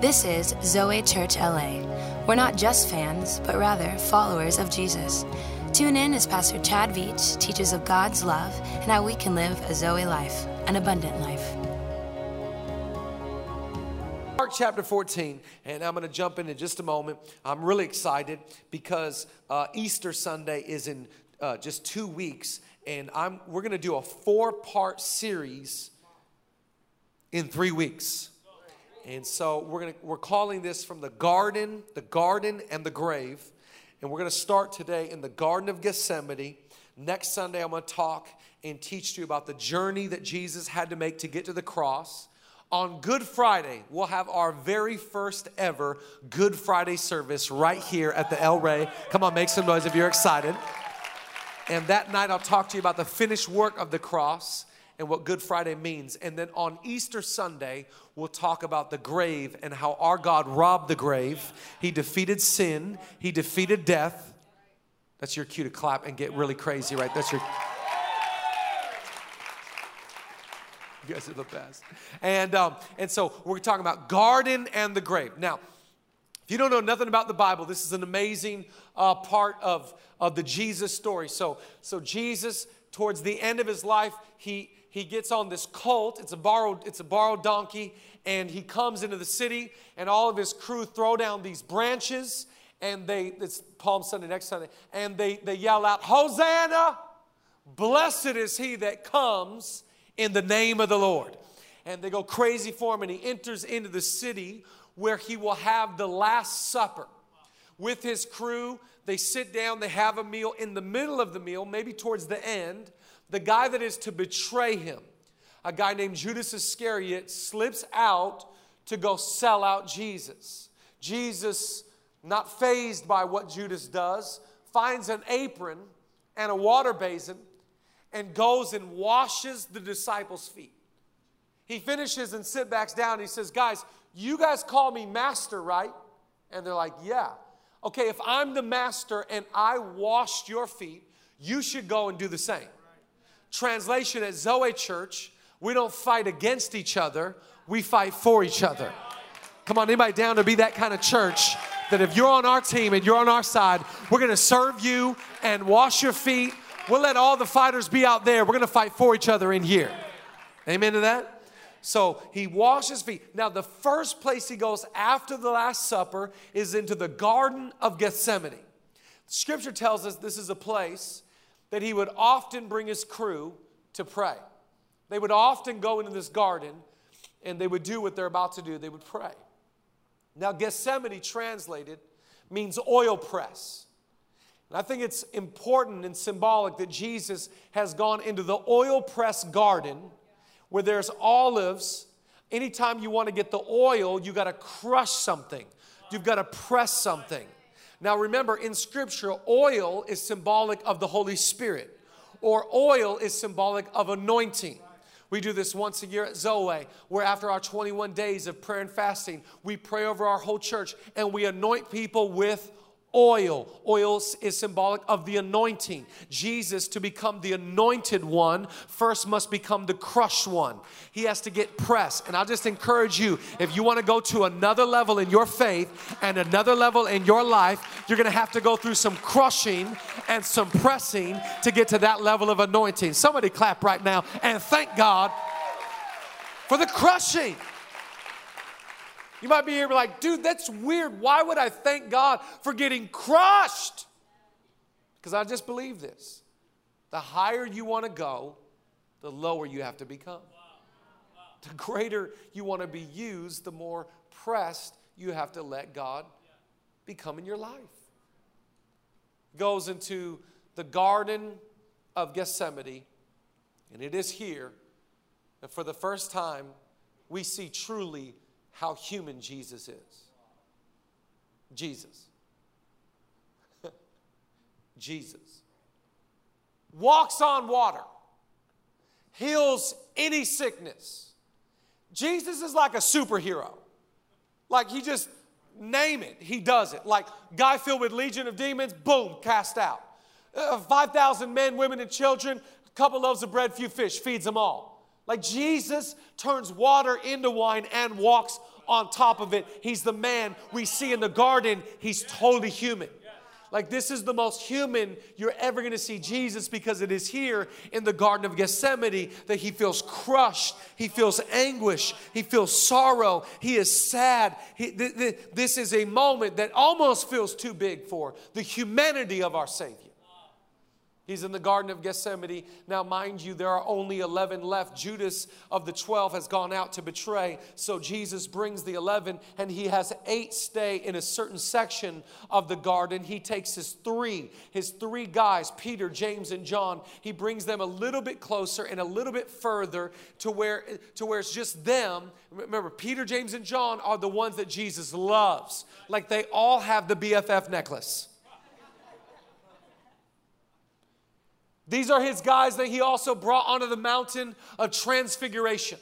This is Zoe Church LA. We're not just fans, but rather followers of Jesus. Tune in as Pastor Chad Veach teaches of God's love and how we can live a Zoe life, an abundant life. Mark chapter 14, and I'm going to jump in in just a moment. I'm really excited because uh, Easter Sunday is in uh, just two weeks, and I'm, we're going to do a four part series in three weeks. And so we're, gonna, we're calling this from the garden, the garden and the grave. And we're going to start today in the Garden of Gethsemane. Next Sunday, I'm going to talk and teach you about the journey that Jesus had to make to get to the cross. On Good Friday, we'll have our very first ever Good Friday service right here at the El Rey. Come on, make some noise if you're excited. And that night, I'll talk to you about the finished work of the cross and what Good Friday means. And then on Easter Sunday, we'll talk about the grave and how our God robbed the grave. He defeated sin, He defeated death. That's your cue to clap and get really crazy, right? That's your. You guys are the best. And, um, and so we're talking about garden and the grave. Now, if you don't know nothing about the Bible, this is an amazing uh, part of, of the Jesus story. So, so Jesus, towards the end of his life, he, he gets on this colt. It's a borrowed, it's a borrowed donkey, and he comes into the city, and all of his crew throw down these branches, and they it's Palm Sunday next Sunday, and they they yell out, Hosanna! Blessed is he that comes in the name of the Lord. And they go crazy for him, and he enters into the city where he will have the Last Supper with his crew. They sit down, they have a meal. In the middle of the meal, maybe towards the end, the guy that is to betray him, a guy named Judas Iscariot, slips out to go sell out Jesus. Jesus, not fazed by what Judas does, finds an apron and a water basin and goes and washes the disciples' feet. He finishes and sit backs down. he says, Guys, you guys call me master, right? And they're like, Yeah. Okay, if I'm the master and I washed your feet, you should go and do the same. Translation at Zoe Church, we don't fight against each other, we fight for each other. Come on, anybody down to be that kind of church that if you're on our team and you're on our side, we're gonna serve you and wash your feet. We'll let all the fighters be out there. We're gonna fight for each other in here. Amen to that? So he washes feet. Now, the first place he goes after the Last Supper is into the Garden of Gethsemane. Scripture tells us this is a place that he would often bring his crew to pray. They would often go into this garden and they would do what they're about to do. They would pray. Now, Gethsemane translated means oil press. And I think it's important and symbolic that Jesus has gone into the oil press garden where there's olives. Anytime you want to get the oil, you got to crush something, you've got to press something. Now, remember, in Scripture, oil is symbolic of the Holy Spirit, or oil is symbolic of anointing. We do this once a year at Zoe, where after our 21 days of prayer and fasting, we pray over our whole church and we anoint people with oil. Oil is symbolic of the anointing. Jesus, to become the anointed one, first must become the crushed one. He has to get pressed. And I'll just encourage you if you want to go to another level in your faith and another level in your life, you're going to have to go through some crushing and some pressing to get to that level of anointing. Somebody clap right now and thank God for the crushing. You might be here like, dude, that's weird. Why would I thank God for getting crushed? Because I just believe this. The higher you want to go, the lower you have to become. The greater you want to be used, the more pressed you have to let God become in your life. Goes into the Garden of Gethsemane, and it is here that for the first time we see truly how human Jesus is. Jesus. Jesus. Walks on water, heals any sickness. Jesus is like a superhero. Like he just name it, he does it. Like guy filled with legion of demons, boom, cast out. Uh, 5,000 men, women, and children, a couple loaves of bread, few fish, feeds them all. Like Jesus turns water into wine and walks on top of it. He's the man we see in the garden. He's totally human. Like, this is the most human you're ever going to see Jesus because it is here in the Garden of Gethsemane that he feels crushed, he feels anguish, he feels sorrow, he is sad. He, th- th- this is a moment that almost feels too big for the humanity of our Savior. He's in the Garden of Gethsemane. Now, mind you, there are only 11 left. Judas of the 12 has gone out to betray. So Jesus brings the 11, and he has eight stay in a certain section of the garden. He takes his three, his three guys, Peter, James, and John. He brings them a little bit closer and a little bit further to where, to where it's just them. Remember, Peter, James, and John are the ones that Jesus loves. Like they all have the BFF necklace. These are his guys that he also brought onto the mountain of transfiguration.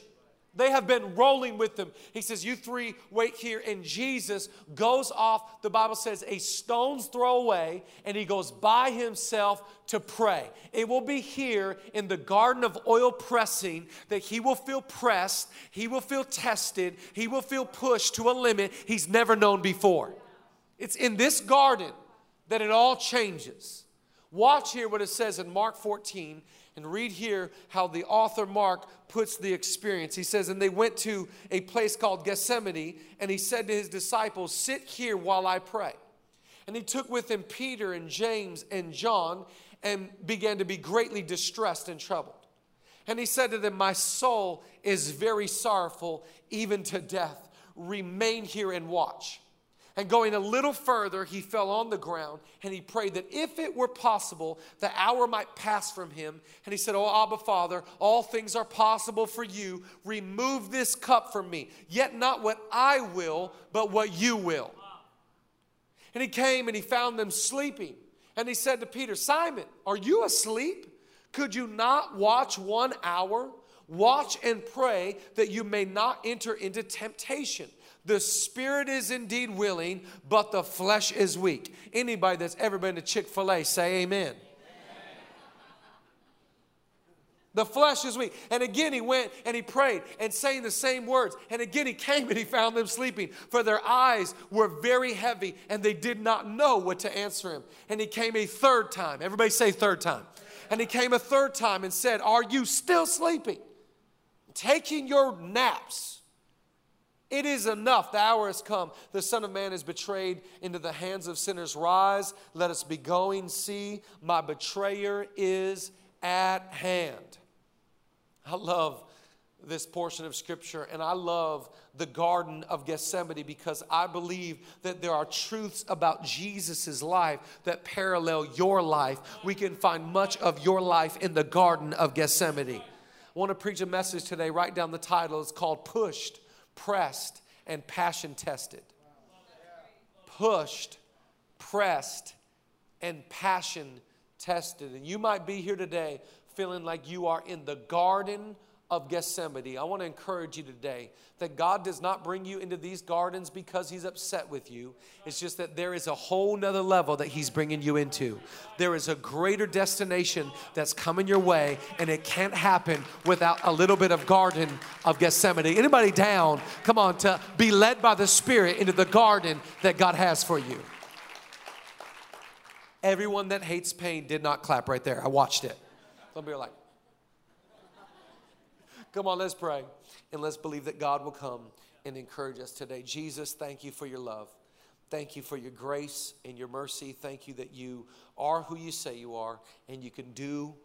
They have been rolling with him. He says, You three wait here. And Jesus goes off, the Bible says, a stone's throw away, and he goes by himself to pray. It will be here in the garden of oil pressing that he will feel pressed, he will feel tested, he will feel pushed to a limit he's never known before. It's in this garden that it all changes. Watch here what it says in Mark 14 and read here how the author Mark puts the experience. He says, And they went to a place called Gethsemane, and he said to his disciples, Sit here while I pray. And he took with him Peter and James and John and began to be greatly distressed and troubled. And he said to them, My soul is very sorrowful, even to death. Remain here and watch. And going a little further, he fell on the ground and he prayed that if it were possible, the hour might pass from him. And he said, Oh, Abba, Father, all things are possible for you. Remove this cup from me. Yet not what I will, but what you will. And he came and he found them sleeping. And he said to Peter, Simon, are you asleep? Could you not watch one hour? Watch and pray that you may not enter into temptation. The spirit is indeed willing, but the flesh is weak. Anybody that's ever been to Chick fil A, say amen. The flesh is weak. And again, he went and he prayed and saying the same words. And again, he came and he found them sleeping, for their eyes were very heavy and they did not know what to answer him. And he came a third time. Everybody say, third time. And he came a third time and said, Are you still sleeping? Taking your naps. It is enough. The hour has come. The Son of Man is betrayed into the hands of sinners. Rise, let us be going. See, my betrayer is at hand. I love this portion of scripture and I love the Garden of Gethsemane because I believe that there are truths about Jesus' life that parallel your life. We can find much of your life in the Garden of Gethsemane. I want to preach a message today. Write down the title. It's called Pushed pressed, and passion tested. Pushed, pressed, and passion tested. And you might be here today feeling like you are in the garden of Gethsemane, I want to encourage you today that God does not bring you into these gardens because He's upset with you. It's just that there is a whole nother level that He's bringing you into. There is a greater destination that's coming your way, and it can't happen without a little bit of garden of Gethsemane. Anybody down? Come on, to be led by the Spirit into the garden that God has for you. Everyone that hates pain did not clap right there. I watched it. Some people are like, Come on, let's pray. And let's believe that God will come and encourage us today. Jesus, thank you for your love. Thank you for your grace and your mercy. Thank you that you are who you say you are and you can do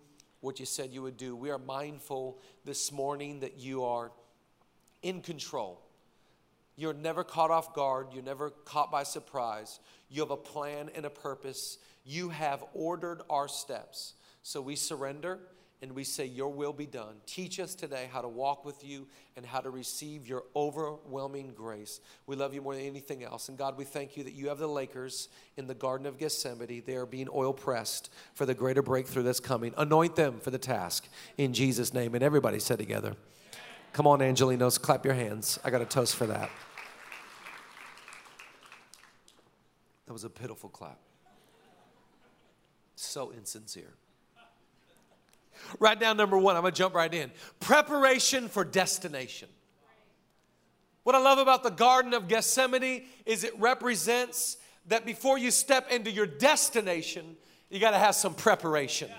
what you said you would do. We are mindful this morning that you are in control. You're never caught off guard. You're never caught by surprise. You have a plan and a purpose. You have ordered our steps. So we surrender and we say, Your will be done. Teach us today how to walk with you and how to receive your overwhelming grace. We love you more than anything else. And God, we thank you that you have the Lakers in the Garden of Gethsemane. They are being oil pressed for the greater breakthrough that's coming. Anoint them for the task in Jesus' name. And everybody said together, Come on, Angelenos, clap your hands. I got a toast for that. That was a pitiful clap. So insincere. Write down number one. I'm going to jump right in. Preparation for destination. What I love about the Garden of Gethsemane is it represents that before you step into your destination, you got to have some preparation.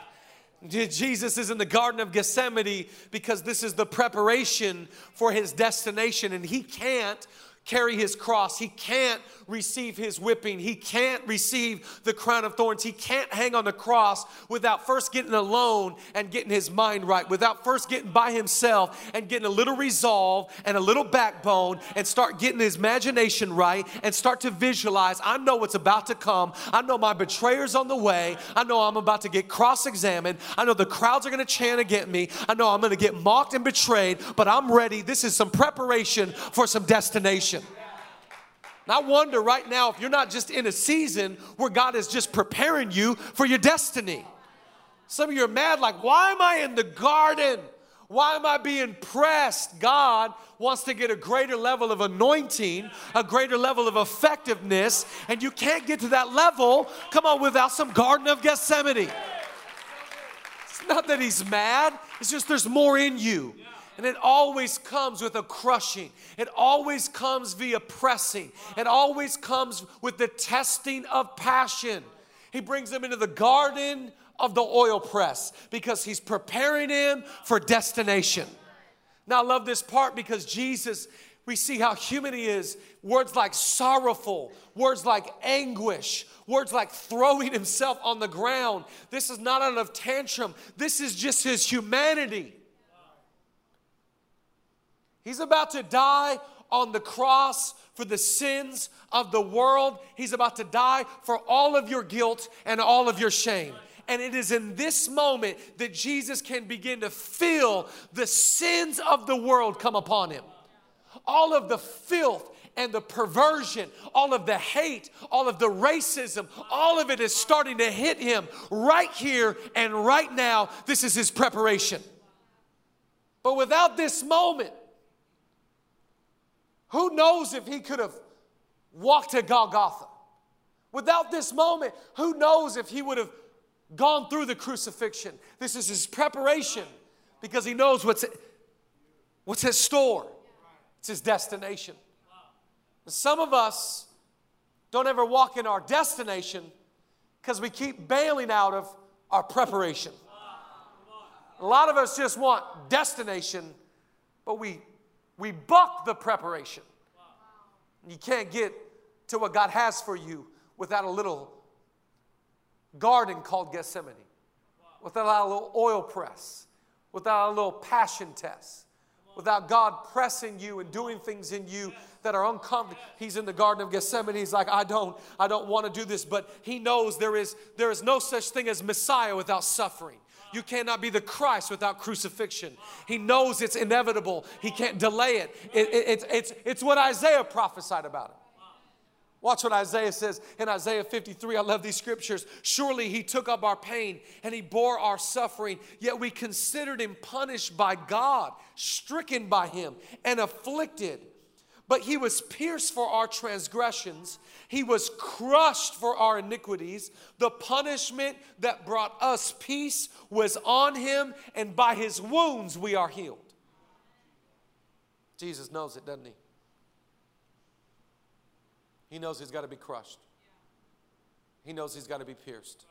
Jesus is in the Garden of Gethsemane because this is the preparation for his destination, and he can't carry his cross. He can't receive his whipping. He can't receive the crown of thorns. He can't hang on the cross without first getting alone and getting his mind right, without first getting by himself and getting a little resolve and a little backbone and start getting his imagination right and start to visualize. I know what's about to come. I know my betrayer's on the way. I know I'm about to get cross examined. I know the crowds are going to chant against me. I know I'm going to get mocked and betrayed, but I'm ready. This is some preparation for some destination. And I wonder right now if you're not just in a season where God is just preparing you for your destiny. Some of you are mad, like, why am I in the garden? Why am I being pressed? God wants to get a greater level of anointing, a greater level of effectiveness, and you can't get to that level, come on, without some Garden of Gethsemane. It's not that He's mad, it's just there's more in you. And it always comes with a crushing. It always comes via pressing. It always comes with the testing of passion. He brings them into the garden of the oil press because he's preparing him for destination. Now, I love this part because Jesus, we see how human he is. Words like sorrowful, words like anguish, words like throwing himself on the ground. This is not out of tantrum, this is just his humanity. He's about to die on the cross for the sins of the world. He's about to die for all of your guilt and all of your shame. And it is in this moment that Jesus can begin to feel the sins of the world come upon him. All of the filth and the perversion, all of the hate, all of the racism, all of it is starting to hit him right here and right now. This is his preparation. But without this moment, who knows if he could have walked to Golgotha? Without this moment, who knows if he would have gone through the crucifixion? This is his preparation because he knows what's, what's his store, it's his destination. Some of us don't ever walk in our destination because we keep bailing out of our preparation. A lot of us just want destination, but we we buck the preparation. You can't get to what God has for you without a little garden called Gethsemane, without a little oil press, without a little passion test, without God pressing you and doing things in you that are uncomfortable. He's in the Garden of Gethsemane. He's like, I don't, I don't want to do this, but he knows there is there is no such thing as Messiah without suffering. You cannot be the Christ without crucifixion. He knows it's inevitable. He can't delay it. it, it it's, it's, it's what Isaiah prophesied about it. Watch what Isaiah says in Isaiah 53. I love these scriptures. Surely he took up our pain and he bore our suffering, yet we considered him punished by God, stricken by him, and afflicted. But he was pierced for our transgressions, he was crushed for our iniquities. The punishment that brought us peace was on him, and by his wounds we are healed. Jesus knows it, doesn't he? He knows he's got to be crushed, he knows he's got to be pierced.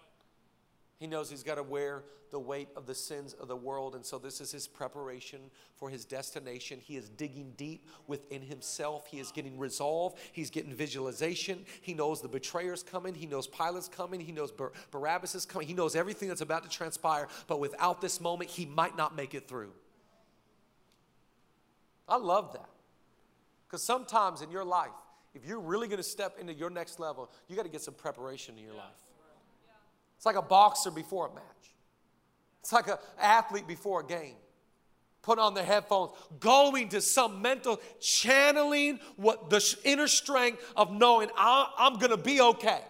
He knows he's got to wear the weight of the sins of the world. And so, this is his preparation for his destination. He is digging deep within himself. He is getting resolve. He's getting visualization. He knows the betrayer's coming. He knows Pilate's coming. He knows Bar- Barabbas is coming. He knows everything that's about to transpire. But without this moment, he might not make it through. I love that. Because sometimes in your life, if you're really going to step into your next level, you got to get some preparation in your life. It's like a boxer before a match. It's like an athlete before a game. Put on the headphones, going to some mental channeling what the inner strength of knowing I'm going to be okay.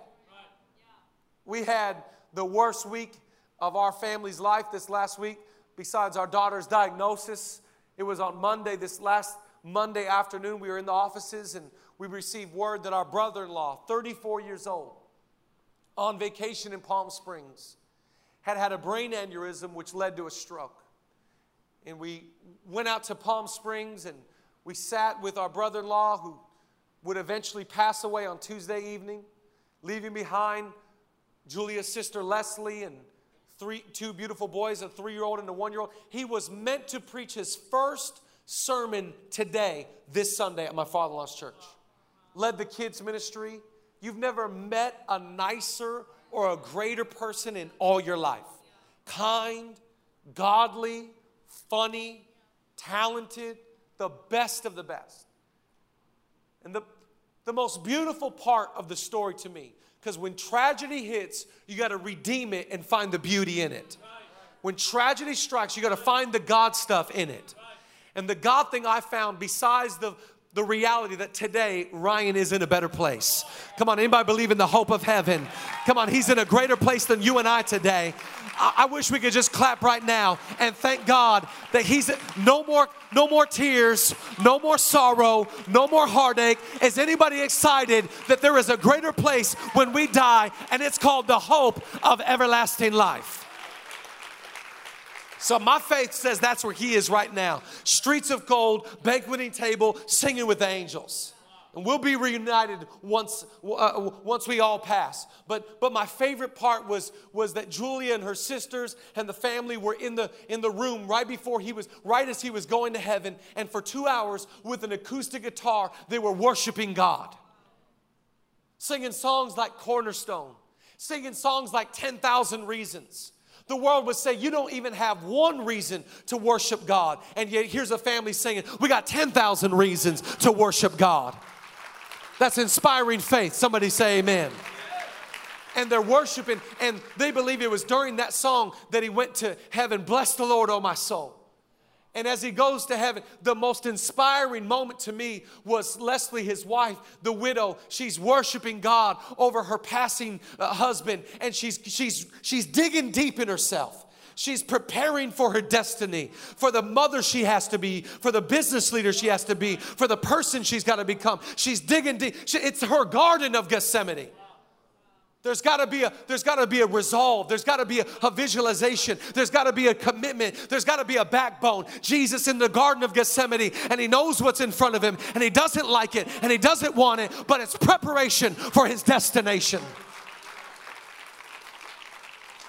We had the worst week of our family's life this last week, besides our daughter's diagnosis. It was on Monday, this last Monday afternoon. We were in the offices and we received word that our brother in law, 34 years old, on vacation in Palm Springs, had had a brain aneurysm which led to a stroke. And we went out to Palm Springs and we sat with our brother in law who would eventually pass away on Tuesday evening, leaving behind Julia's sister Leslie and three, two beautiful boys, a three year old and a one year old. He was meant to preach his first sermon today, this Sunday, at my father in law's church. Led the kids' ministry. You've never met a nicer or a greater person in all your life. Kind, godly, funny, talented, the best of the best. And the, the most beautiful part of the story to me, because when tragedy hits, you got to redeem it and find the beauty in it. When tragedy strikes, you got to find the God stuff in it. And the God thing I found, besides the, the reality that today Ryan is in a better place. Come on, anybody believe in the hope of heaven? Come on, he's in a greater place than you and I today. I, I wish we could just clap right now and thank God that he's no more no more tears, no more sorrow, no more heartache. Is anybody excited that there is a greater place when we die and it's called the hope of everlasting life? So my faith says that's where he is right now. Streets of gold, banqueting table, singing with angels. And we'll be reunited once, uh, once we all pass. But, but my favorite part was, was that Julia and her sisters and the family were in the, in the room right before he was, right as he was going to heaven. And for two hours with an acoustic guitar, they were worshiping God. Singing songs like Cornerstone, singing songs like 10,000 Reasons. The world would say you don't even have one reason to worship God. And yet here's a family singing, We got 10,000 reasons to worship God. That's inspiring faith. Somebody say amen. And they're worshiping, and they believe it was during that song that he went to heaven. Bless the Lord, oh my soul. And as he goes to heaven, the most inspiring moment to me was Leslie, his wife, the widow. She's worshiping God over her passing uh, husband, and she's, she's, she's digging deep in herself. She's preparing for her destiny, for the mother she has to be, for the business leader she has to be, for the person she's got to become. She's digging deep. She, it's her garden of Gethsemane. There's got to be a there's got to be a resolve. There's got to be a, a visualization. There's got to be a commitment. There's got to be a backbone. Jesus in the garden of Gethsemane and he knows what's in front of him and he doesn't like it and he doesn't want it, but it's preparation for his destination.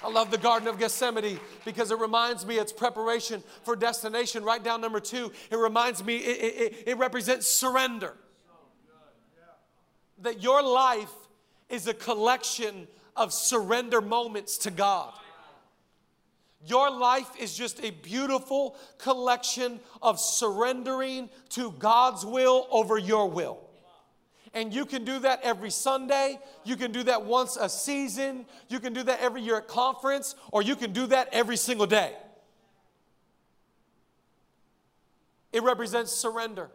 I love the Garden of Gethsemane because it reminds me it's preparation for destination. Write down number two. It reminds me, it, it, it represents surrender. That your life is a collection of surrender moments to God. Your life is just a beautiful collection of surrendering to God's will over your will. And you can do that every Sunday. You can do that once a season. You can do that every year at conference, or you can do that every single day. It represents surrender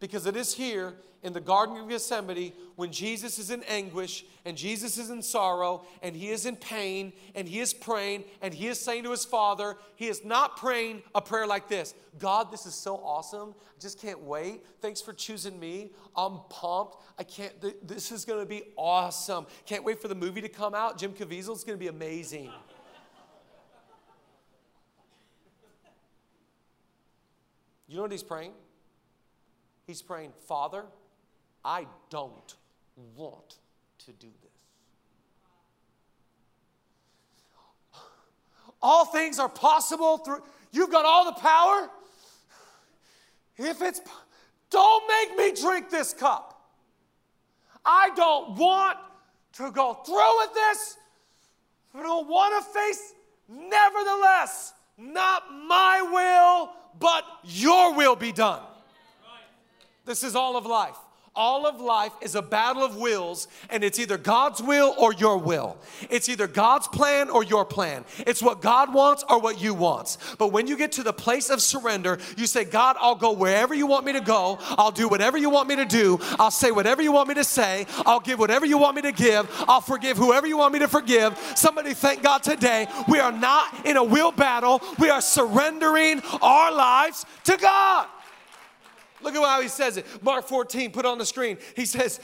because it is here in the Garden of Gethsemane when Jesus is in anguish and Jesus is in sorrow and he is in pain and he is praying and he is saying to his Father, he is not praying a prayer like this God, this is so awesome. I just can't wait. Thanks for choosing me. I'm pumped. I can't, this is going to be awesome. Can't wait for the movie to come out. Jim Caviezel is going to be amazing. You know what he's praying? He's praying, Father, I don't want to do this. All things are possible through, you've got all the power. If it's, don't make me drink this cup. I don't want to go through with this. I don't want to face, nevertheless, not my will, but your will be done. This is all of life. All of life is a battle of wills, and it's either God's will or your will. It's either God's plan or your plan. It's what God wants or what you want. But when you get to the place of surrender, you say, God, I'll go wherever you want me to go. I'll do whatever you want me to do. I'll say whatever you want me to say. I'll give whatever you want me to give. I'll forgive whoever you want me to forgive. Somebody thank God today. We are not in a will battle, we are surrendering our lives to God. Look at how he says it. Mark 14, put on the screen. He says,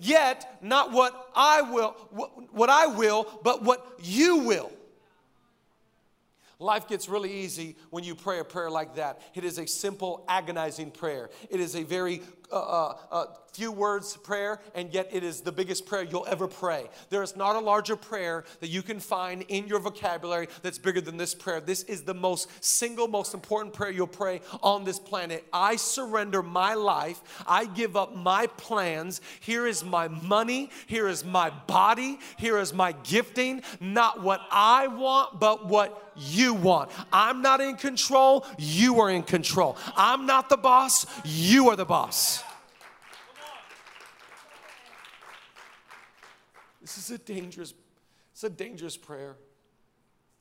Yet not what I will, what I will, but what you will. Life gets really easy when you pray a prayer like that. It is a simple, agonizing prayer. It is a very uh, uh, uh, few words prayer, and yet it is the biggest prayer you'll ever pray. There is not a larger prayer that you can find in your vocabulary that's bigger than this prayer. This is the most single, most important prayer you'll pray on this planet. I surrender my life. I give up my plans. Here is my money. Here is my body. Here is my gifting. Not what I want, but what you want. I'm not in control, you are in control. I'm not the boss, you are the boss. This is a dangerous it's a dangerous prayer.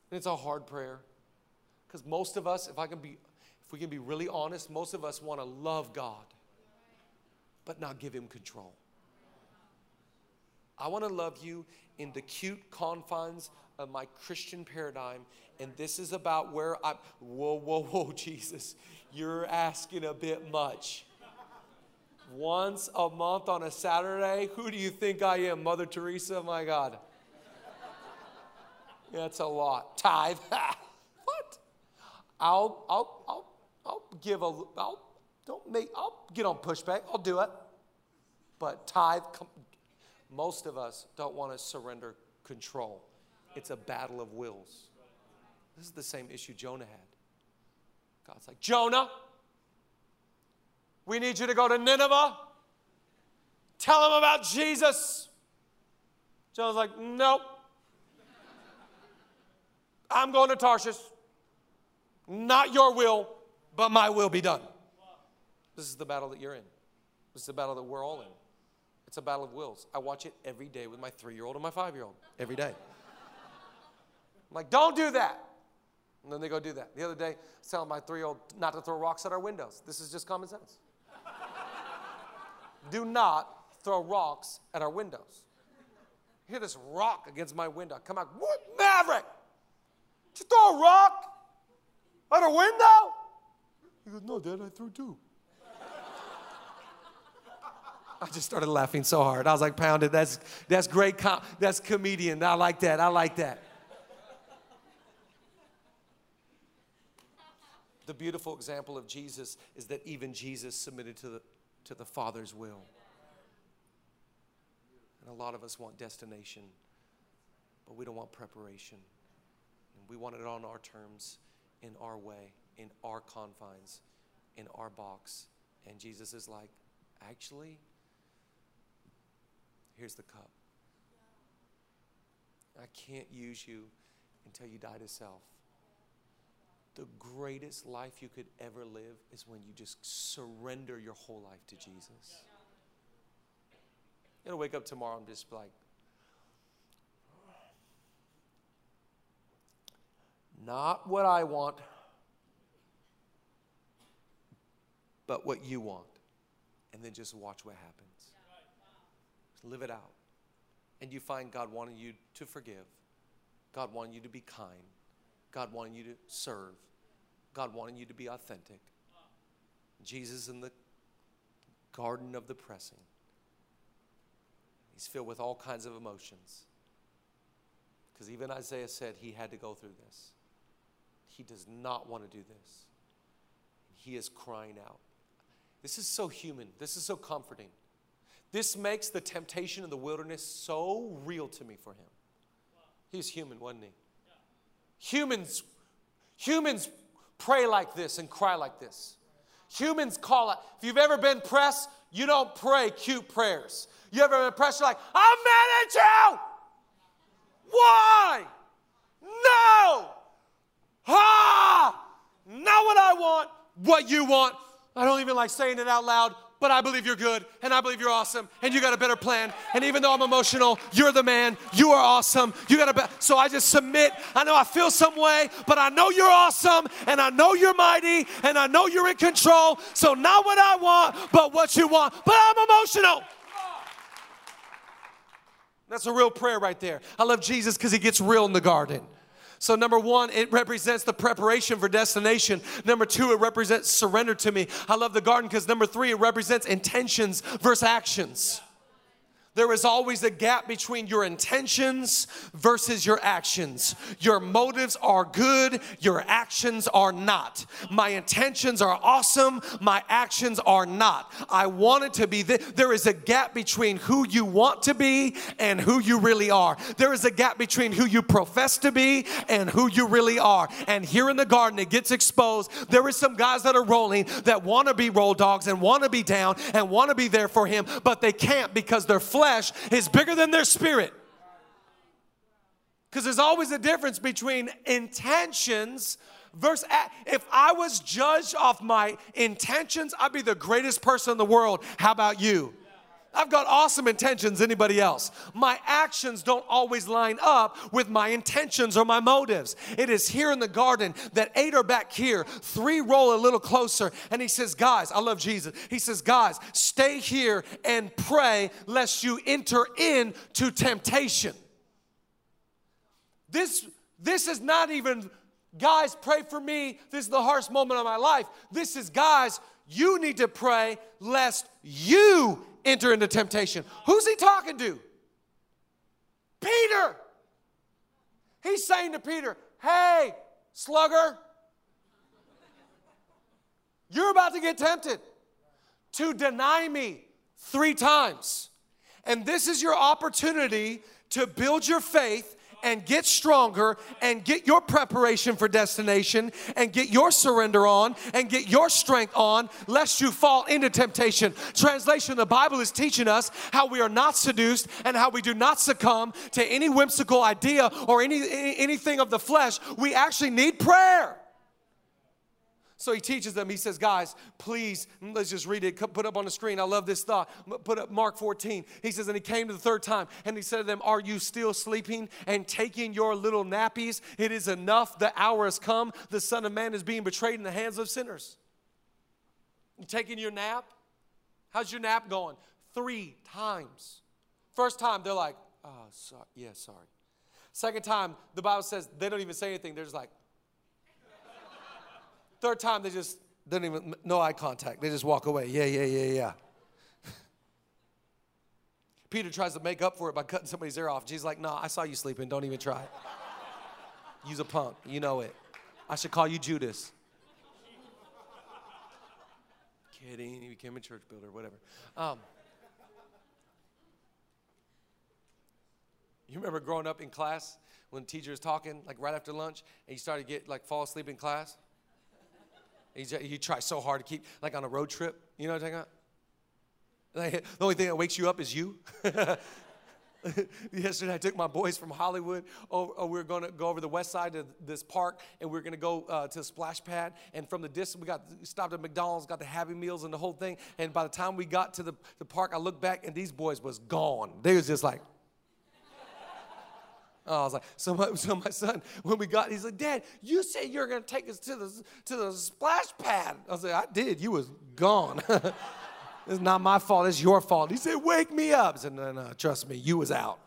And it's a hard prayer. Cuz most of us, if I can be if we can be really honest, most of us want to love God but not give him control. I want to love you in the cute confines of my Christian paradigm and this is about where I'm. Whoa, whoa, whoa, Jesus. You're asking a bit much. Once a month on a Saturday, who do you think I am? Mother Teresa? My God. That's a lot. Tithe. what? I'll, I'll, I'll, I'll give a, I'll, don't make, I'll get on pushback. I'll do it. But tithe, most of us don't want to surrender control. It's a battle of wills. This is the same issue Jonah had. God's like, Jonah, we need you to go to Nineveh. Tell them about Jesus. Jonah's like, nope. I'm going to Tarshish. Not your will, but my will be done. This is the battle that you're in. This is the battle that we're all in. It's a battle of wills. I watch it every day with my three year old and my five year old. Every day. I'm like, don't do that. And then they go do that. The other day, I was telling my three year old not to throw rocks at our windows. This is just common sense. Do not throw rocks at our windows. I hear this rock against my window. I come out, what, Maverick? Did you throw a rock at a window? He goes, no, Dad, I threw two. I just started laughing so hard. I was like, pounded. That's that's great. Com- that's comedian. I like that. I like that. The beautiful example of Jesus is that even Jesus submitted to the, to the Father's will. And a lot of us want destination, but we don't want preparation. And we want it on our terms, in our way, in our confines, in our box. And Jesus is like, actually, here's the cup. I can't use you until you die to self the greatest life you could ever live is when you just surrender your whole life to Jesus. You're gonna wake up tomorrow and just like, not what I want, but what you want. And then just watch what happens. Just live it out. And you find God wanting you to forgive, God wanting you to be kind, God wanting you to serve, God wanting you to be authentic. Jesus in the garden of the pressing. He's filled with all kinds of emotions. Because even Isaiah said he had to go through this. He does not want to do this. He is crying out. This is so human. This is so comforting. This makes the temptation in the wilderness so real to me for him. He's human, wasn't he? Humans, humans pray like this and cry like this. Humans call it. If you've ever been pressed, you don't pray cute prayers. You ever been pressed, you're like, I'm mad at you. Why? No. Ah, not what I want, what you want. I don't even like saying it out loud but I believe you're good and I believe you're awesome and you got a better plan. And even though I'm emotional, you're the man. You are awesome. You got a be- so I just submit. I know I feel some way, but I know you're awesome and I know you're mighty and I know you're in control. So not what I want, but what you want. But I'm emotional. That's a real prayer right there. I love Jesus because he gets real in the garden. So, number one, it represents the preparation for destination. Number two, it represents surrender to me. I love the garden because number three, it represents intentions versus actions. There is always a gap between your intentions versus your actions. Your motives are good, your actions are not. My intentions are awesome, my actions are not. I wanted to be th- there is a gap between who you want to be and who you really are. There is a gap between who you profess to be and who you really are. And here in the garden it gets exposed. There is some guys that are rolling that want to be roll dogs and want to be down and want to be there for him, but they can't because their flesh flesh is bigger than their spirit. Because there's always a difference between intentions versus if I was judged off my intentions, I'd be the greatest person in the world. How about you? I've got awesome intentions, anybody else. My actions don't always line up with my intentions or my motives. It is here in the garden that eight are back here, three roll a little closer, and he says, Guys, I love Jesus. He says, Guys, stay here and pray lest you enter into temptation. This, this is not even, guys, pray for me. This is the hardest moment of my life. This is, guys, you need to pray lest you enter into temptation. Who's he talking to? Peter. He's saying to Peter, Hey, slugger, you're about to get tempted to deny me three times. And this is your opportunity to build your faith and get stronger and get your preparation for destination and get your surrender on and get your strength on, lest you fall into temptation. Translation The Bible is teaching us how we are not seduced and how we do not succumb to any whimsical idea or any, anything of the flesh. We actually need prayer. So he teaches them, he says, guys, please, mm, let's just read it, put up on the screen. I love this thought. Put up Mark 14. He says, and he came to the third time and he said to them, Are you still sleeping and taking your little nappies? It is enough. The hour has come. The Son of Man is being betrayed in the hands of sinners. You taking your nap? How's your nap going? Three times. First time, they're like, ah, Oh, sorry. Yeah, sorry. Second time, the Bible says they don't even say anything. They're just like, Third time, they just don't even, no eye contact. They just walk away. Yeah, yeah, yeah, yeah. Peter tries to make up for it by cutting somebody's ear off. Jesus like, no, nah, I saw you sleeping. Don't even try. Use a punk. You know it. I should call you Judas. Kidding. He became a church builder, whatever. Um, you remember growing up in class when teacher was talking, like right after lunch, and you started to get like fall asleep in class? You try so hard to keep, like on a road trip, you know what I'm talking about? Like, the only thing that wakes you up is you. Yesterday, I took my boys from Hollywood. Oh, oh we are going to go over the west side of this park, and we are going to go uh, to the splash pad. And from the distance, we got stopped at McDonald's, got the Happy Meals and the whole thing. And by the time we got to the, the park, I looked back, and these boys was gone. They was just like. Oh, I was like, so my, so my son, when we got, he's like, Dad, you said you were going to take us to the, to the splash pad. I was like, I did. You was gone. it's not my fault. It's your fault. He said, wake me up. I said, no, no, trust me. You was out.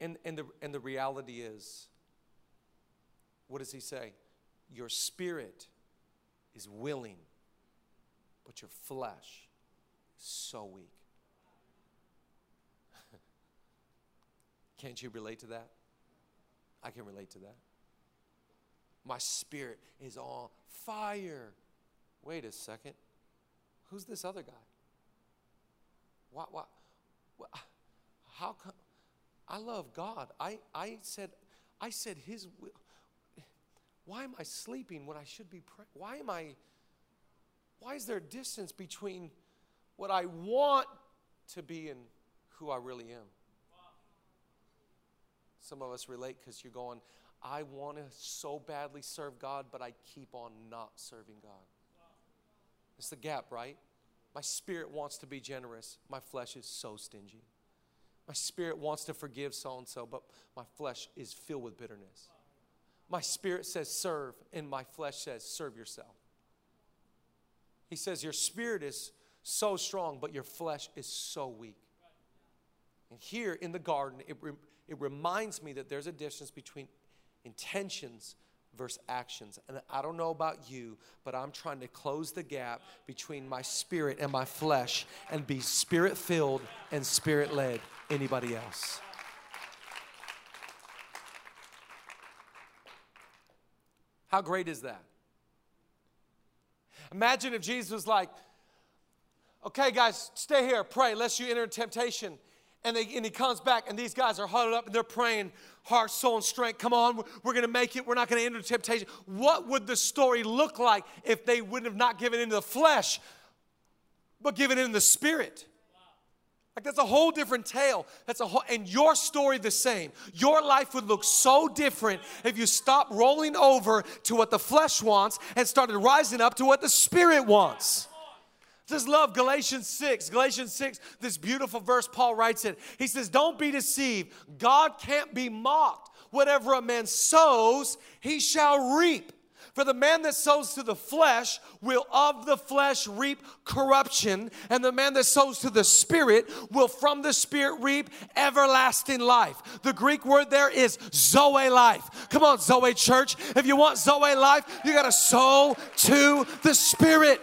and, and, the, and the reality is, what does he say? Your spirit is willing, but your flesh is so weak. Can't you relate to that? I can relate to that. My spirit is on fire. Wait a second. Who's this other guy? What, what, what how come? I love God. I, I said, I said his will. Why am I sleeping when I should be praying? Why am I, why is there a distance between what I want to be and who I really am? Some of us relate because you're going, I want to so badly serve God, but I keep on not serving God. It's the gap, right? My spirit wants to be generous. My flesh is so stingy. My spirit wants to forgive so and so, but my flesh is filled with bitterness. My spirit says serve, and my flesh says serve yourself. He says your spirit is so strong, but your flesh is so weak. And here in the garden, it, it reminds me that there's a distance between intentions versus actions. And I don't know about you, but I'm trying to close the gap between my spirit and my flesh and be spirit filled and spirit led. Anybody else? How great is that? Imagine if Jesus was like, okay, guys, stay here, pray, lest you enter temptation. And, they, and he comes back, and these guys are huddled up and they're praying, heart, soul, and strength. Come on, we're going to make it. We're not going to enter temptation. What would the story look like if they wouldn't have not given into the flesh, but given in the spirit? Like that's a whole different tale. That's a whole, and your story the same. Your life would look so different if you stopped rolling over to what the flesh wants and started rising up to what the spirit wants. Just love Galatians 6. Galatians 6, this beautiful verse, Paul writes it. He says, Don't be deceived. God can't be mocked. Whatever a man sows, he shall reap. For the man that sows to the flesh will of the flesh reap corruption, and the man that sows to the spirit will from the spirit reap everlasting life. The Greek word there is Zoe life. Come on, Zoe church. If you want Zoe life, you got to sow to the spirit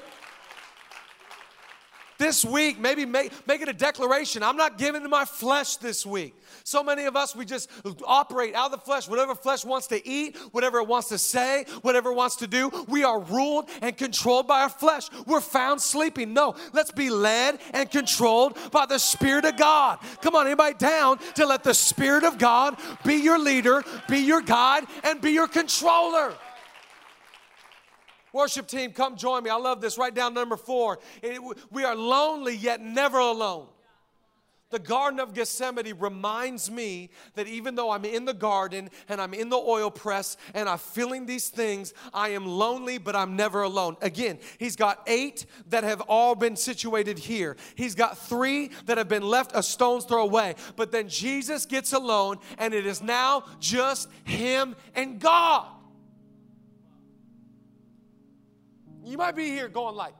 this week, maybe make, make it a declaration. I'm not giving to my flesh this week. So many of us, we just operate out of the flesh, whatever flesh wants to eat, whatever it wants to say, whatever it wants to do. We are ruled and controlled by our flesh. We're found sleeping. No, let's be led and controlled by the Spirit of God. Come on, anybody down to let the Spirit of God be your leader, be your guide, and be your controller. Worship team, come join me. I love this. Write down number four. we are lonely yet never alone. The Garden of Gethsemane reminds me that even though I'm in the garden and I'm in the oil press and I'm feeling these things, I am lonely, but I'm never alone. Again, he's got eight that have all been situated here. He's got three that have been left a stone's throw away. But then Jesus gets alone, and it is now just him and God. You might be here going like,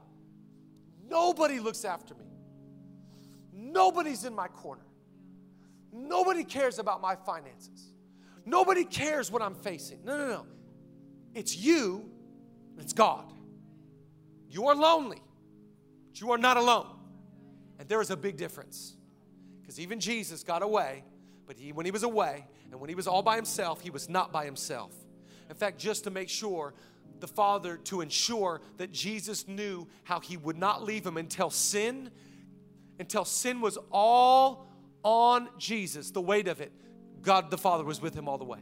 nobody looks after me. Nobody's in my corner. Nobody cares about my finances. Nobody cares what I'm facing. No, no, no. It's you, it's God. You are lonely, but you are not alone. And there is a big difference. Because even Jesus got away, but he, when he was away and when he was all by himself, he was not by himself. In fact, just to make sure the Father to ensure that Jesus knew how he would not leave him until sin, until sin was all on Jesus, the weight of it. God the Father was with him all the way.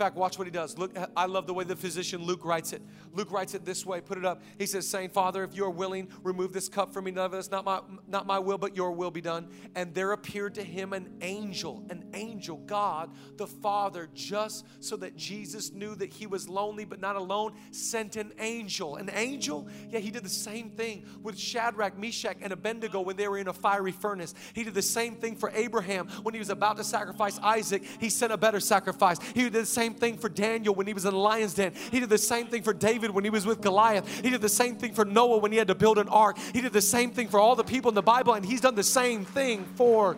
Fact, watch what he does. Look, I love the way the physician Luke writes it. Luke writes it this way. Put it up. He says, saying, Father, if you are willing, remove this cup from me. None of us, not my, not my will, but your will be done. And there appeared to him an angel, an angel, God the Father, just so that Jesus knew that he was lonely but not alone, sent an angel. An angel? Yeah, he did the same thing with Shadrach, Meshach, and Abednego when they were in a fiery furnace. He did the same thing for Abraham when he was about to sacrifice Isaac. He sent a better sacrifice. He did the same thing for Daniel when he was in the lion's den. He did the same thing for David David when he was with Goliath. He did the same thing for Noah when he had to build an ark. He did the same thing for all the people in the Bible, and he's done the same thing for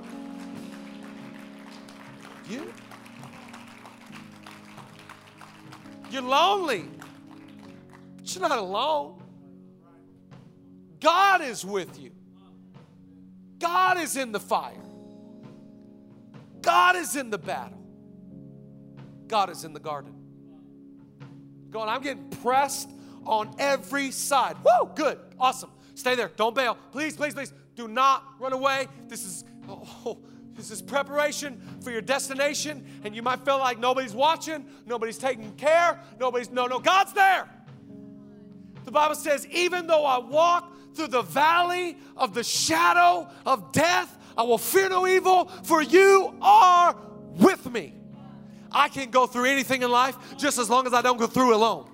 you. You're lonely, but you're not alone. God is with you. God is in the fire. God is in the battle. God is in the garden going, I'm getting pressed on every side. Woo, good, awesome. Stay there. Don't bail. Please, please, please. Do not run away. This is oh, this is preparation for your destination, and you might feel like nobody's watching, nobody's taking care, nobody's no, no, God's there. The Bible says, even though I walk through the valley of the shadow of death, I will fear no evil, for you are with me. I can go through anything in life just as long as I don't go through alone.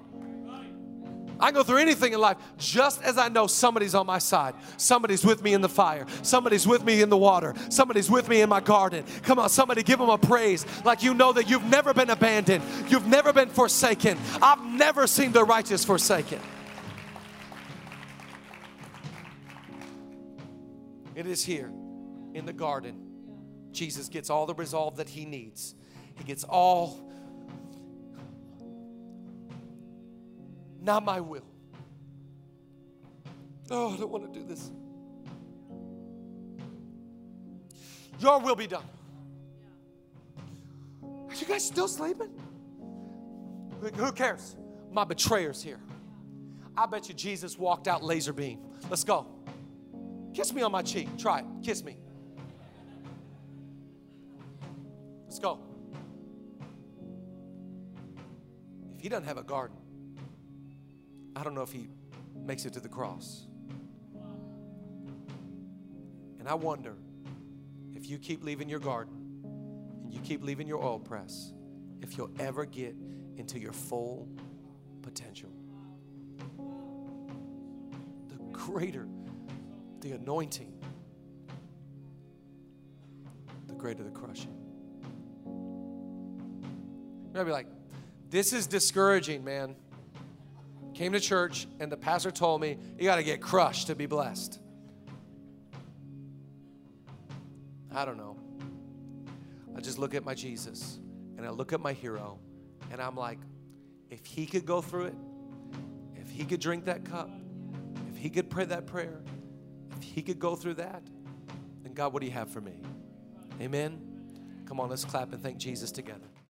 I go through anything in life just as I know somebody's on my side. Somebody's with me in the fire. Somebody's with me in the water. Somebody's with me in my garden. Come on, somebody give them a praise like you know that you've never been abandoned. You've never been forsaken. I've never seen the righteous forsaken. It is here in the garden. Jesus gets all the resolve that he needs he gets all not my will. Oh, I don't want to do this. Your will be done. Are you guys still sleeping? Who cares? My betrayer's here. I bet you Jesus walked out laser beam. Let's go. Kiss me on my cheek. Try it. Kiss me. Let's go. If he doesn't have a garden, I don't know if he makes it to the cross. And I wonder if you keep leaving your garden and you keep leaving your oil press, if you'll ever get into your full potential. The greater the anointing, the greater the crushing. You're be like, this is discouraging, man. Came to church and the pastor told me, you got to get crushed to be blessed. I don't know. I just look at my Jesus and I look at my hero and I'm like, if he could go through it, if he could drink that cup, if he could pray that prayer, if he could go through that, then God, what do you have for me? Amen. Come on, let's clap and thank Jesus together.